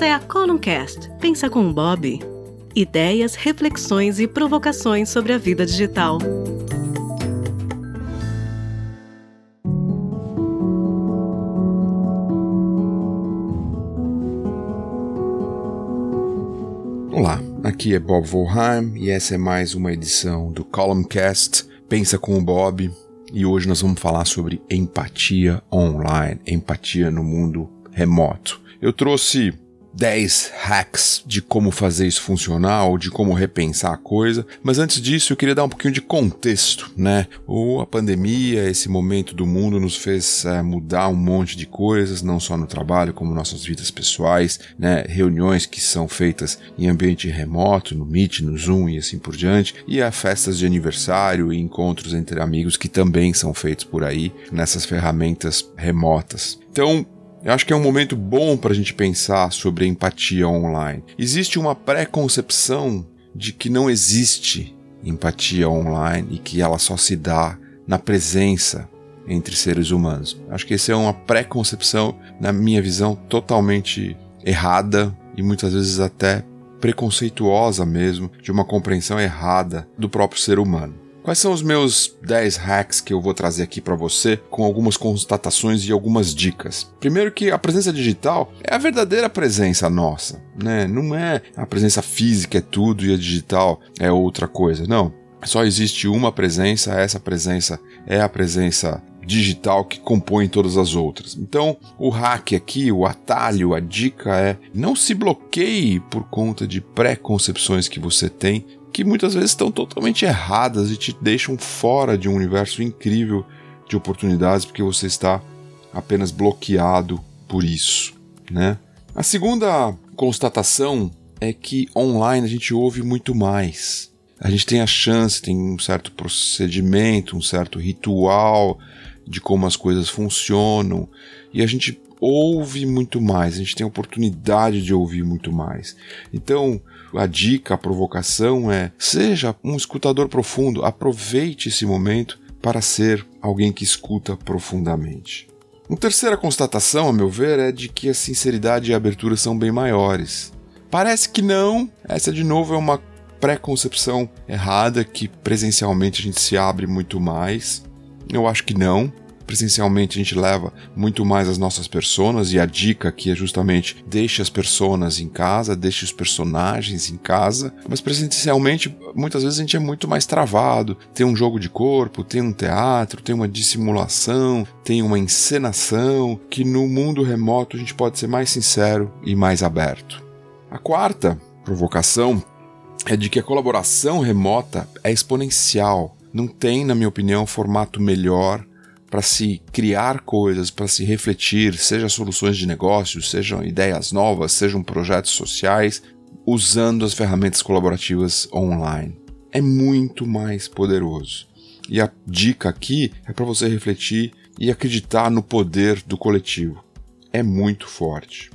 Esta é a Columncast. Pensa com o Bob. Ideias, reflexões e provocações sobre a vida digital. Olá, aqui é Bob Volheim e essa é mais uma edição do Columncast Pensa com o Bob. E hoje nós vamos falar sobre empatia online, empatia no mundo remoto. Eu trouxe 10 hacks de como fazer isso funcionar ou de como repensar a coisa. Mas antes disso, eu queria dar um pouquinho de contexto, né? Ou a pandemia, esse momento do mundo nos fez é, mudar um monte de coisas, não só no trabalho, como nossas vidas pessoais, né? Reuniões que são feitas em ambiente remoto, no Meet, no Zoom e assim por diante, e a festas de aniversário e encontros entre amigos que também são feitos por aí nessas ferramentas remotas. Então, eu acho que é um momento bom para a gente pensar sobre empatia online. Existe uma pré-concepção de que não existe empatia online e que ela só se dá na presença entre seres humanos. Acho que essa é uma pré-concepção, na minha visão, totalmente errada e muitas vezes até preconceituosa mesmo, de uma compreensão errada do próprio ser humano. Quais são os meus 10 hacks que eu vou trazer aqui para você, com algumas constatações e algumas dicas? Primeiro que a presença digital é a verdadeira presença nossa, né? Não é a presença física é tudo e a digital é outra coisa, não. Só existe uma presença, essa presença é a presença digital que compõe todas as outras. Então, o hack aqui, o atalho, a dica é não se bloqueie por conta de pré-concepções que você tem que muitas vezes estão totalmente erradas e te deixam fora de um universo incrível de oportunidades porque você está apenas bloqueado por isso, né? A segunda constatação é que online a gente ouve muito mais. A gente tem a chance, tem um certo procedimento, um certo ritual de como as coisas funcionam e a gente ouve muito mais, a gente tem a oportunidade de ouvir muito mais. Então, a dica, a provocação é: seja um escutador profundo, aproveite esse momento para ser alguém que escuta profundamente. Uma terceira constatação, a meu ver, é de que a sinceridade e a abertura são bem maiores. Parece que não, essa de novo é uma preconcepção errada que presencialmente a gente se abre muito mais. Eu acho que não presencialmente a gente leva muito mais as nossas personas e a dica aqui é justamente deixe as personas em casa, deixe os personagens em casa, mas presencialmente muitas vezes a gente é muito mais travado, tem um jogo de corpo, tem um teatro, tem uma dissimulação, tem uma encenação que no mundo remoto a gente pode ser mais sincero e mais aberto. A quarta provocação é de que a colaboração remota é exponencial. Não tem, na minha opinião, formato melhor para se criar coisas, para se refletir, seja soluções de negócios, sejam ideias novas, sejam projetos sociais, usando as ferramentas colaborativas online. É muito mais poderoso. E a dica aqui é para você refletir e acreditar no poder do coletivo. É muito forte.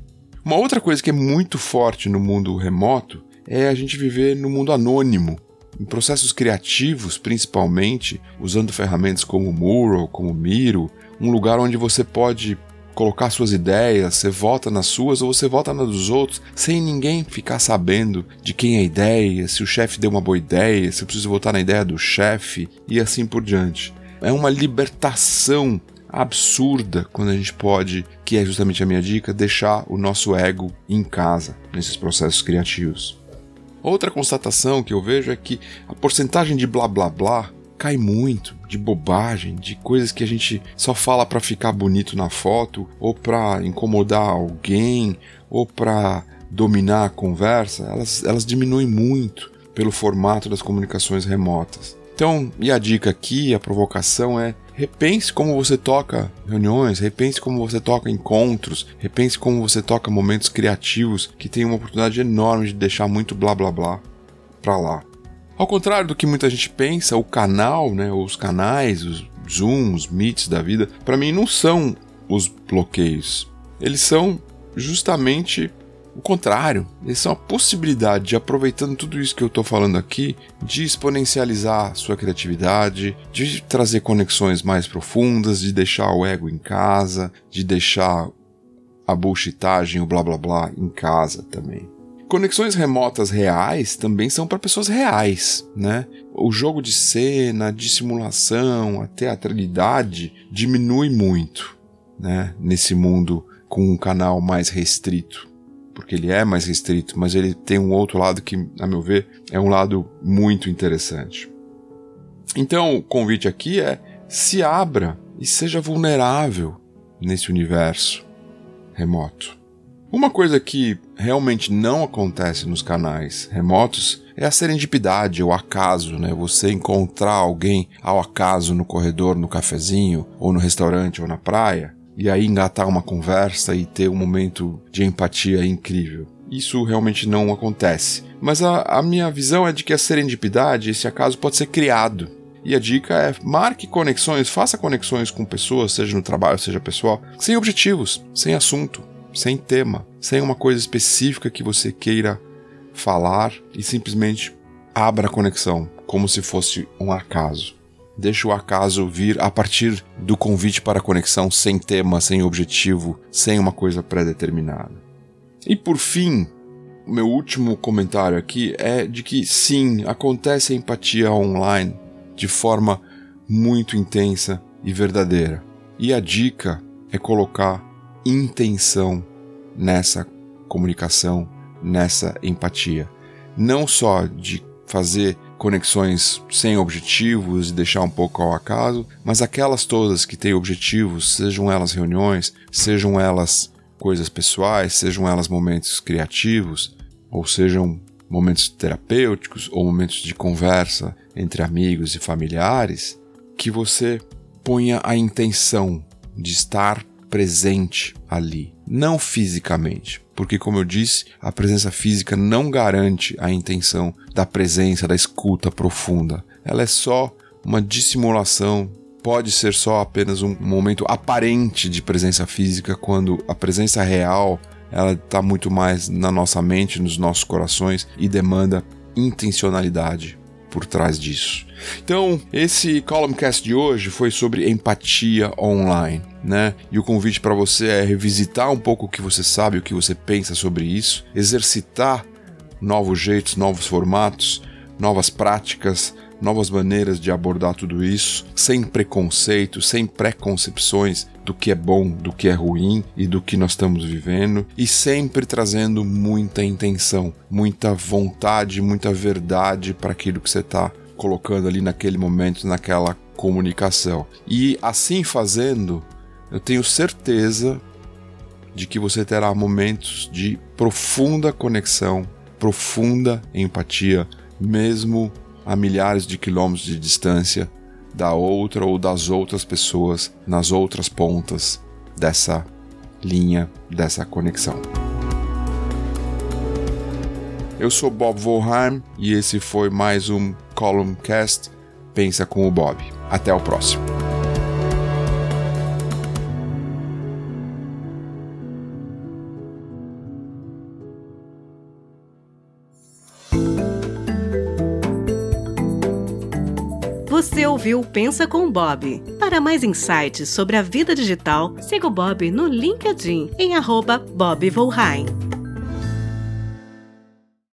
Uma outra coisa que é muito forte no mundo remoto é a gente viver no mundo anônimo, em processos criativos, principalmente, usando ferramentas como Mural, como Miro, um lugar onde você pode colocar suas ideias, você vota nas suas ou você vota nas dos outros, sem ninguém ficar sabendo de quem é a ideia, se o chefe deu uma boa ideia, se eu preciso votar na ideia do chefe e assim por diante. É uma libertação absurda quando a gente pode, que é justamente a minha dica, deixar o nosso ego em casa nesses processos criativos. Outra constatação que eu vejo é que a porcentagem de blá blá blá cai muito, de bobagem, de coisas que a gente só fala para ficar bonito na foto, ou para incomodar alguém, ou para dominar a conversa, elas, elas diminuem muito pelo formato das comunicações remotas. Então, e a dica aqui, a provocação é repense como você toca reuniões, repense como você toca encontros, repense como você toca momentos criativos que tem uma oportunidade enorme de deixar muito blá blá blá para lá. Ao contrário do que muita gente pensa, o canal, né, os canais, os Zooms, Meets da vida, para mim não são os bloqueios. Eles são justamente o contrário, eles são a possibilidade de, aproveitando tudo isso que eu estou falando aqui, de exponencializar sua criatividade, de trazer conexões mais profundas, de deixar o ego em casa, de deixar a bullshitagem, o blá blá blá em casa também. Conexões remotas reais também são para pessoas reais, né? O jogo de cena, a dissimulação, a teatralidade diminui muito, né? Nesse mundo com um canal mais restrito. Porque ele é mais restrito, mas ele tem um outro lado que, a meu ver, é um lado muito interessante. Então, o convite aqui é se abra e seja vulnerável nesse universo remoto. Uma coisa que realmente não acontece nos canais remotos é a serendipidade, o acaso, né? Você encontrar alguém ao acaso no corredor, no cafezinho, ou no restaurante, ou na praia, e aí engatar uma conversa e ter um momento de empatia incrível. Isso realmente não acontece. Mas a, a minha visão é de que a serendipidade, esse acaso, pode ser criado. E a dica é marque conexões, faça conexões com pessoas, seja no trabalho, seja pessoal, sem objetivos, sem assunto, sem tema, sem uma coisa específica que você queira falar e simplesmente abra a conexão, como se fosse um acaso. Deixe o acaso vir a partir do convite para conexão sem tema, sem objetivo, sem uma coisa pré-determinada. E por fim, meu último comentário aqui é de que sim, acontece a empatia online de forma muito intensa e verdadeira. E a dica é colocar intenção nessa comunicação, nessa empatia. Não só de fazer conexões sem objetivos e deixar um pouco ao acaso, mas aquelas todas que têm objetivos, sejam elas reuniões, sejam elas coisas pessoais, sejam elas momentos criativos, ou sejam momentos terapêuticos ou momentos de conversa entre amigos e familiares, que você ponha a intenção de estar presente ali, não fisicamente, porque como eu disse, a presença física não garante a intenção da presença, da escuta profunda. Ela é só uma dissimulação, pode ser só apenas um momento aparente de presença física quando a presença real ela está muito mais na nossa mente, nos nossos corações e demanda intencionalidade por trás disso. Então, esse Columncast de hoje foi sobre empatia online, né? E o convite para você é revisitar um pouco o que você sabe, o que você pensa sobre isso, exercitar novos jeitos, novos formatos, novas práticas, novas maneiras de abordar tudo isso, sem preconceito, sem preconcepções do que é bom, do que é ruim e do que nós estamos vivendo, e sempre trazendo muita intenção, muita vontade, muita verdade para aquilo que você está colocando ali naquele momento, naquela comunicação. E assim fazendo, eu tenho certeza de que você terá momentos de profunda conexão, profunda empatia, mesmo a milhares de quilômetros de distância da outra ou das outras pessoas nas outras pontas dessa linha, dessa conexão. Eu sou Bob Volheim e esse foi mais um Columncast Pensa com o Bob. Até o próximo. Você ouviu Pensa com Bob. Para mais insights sobre a vida digital, siga o Bob no LinkedIn em arroba.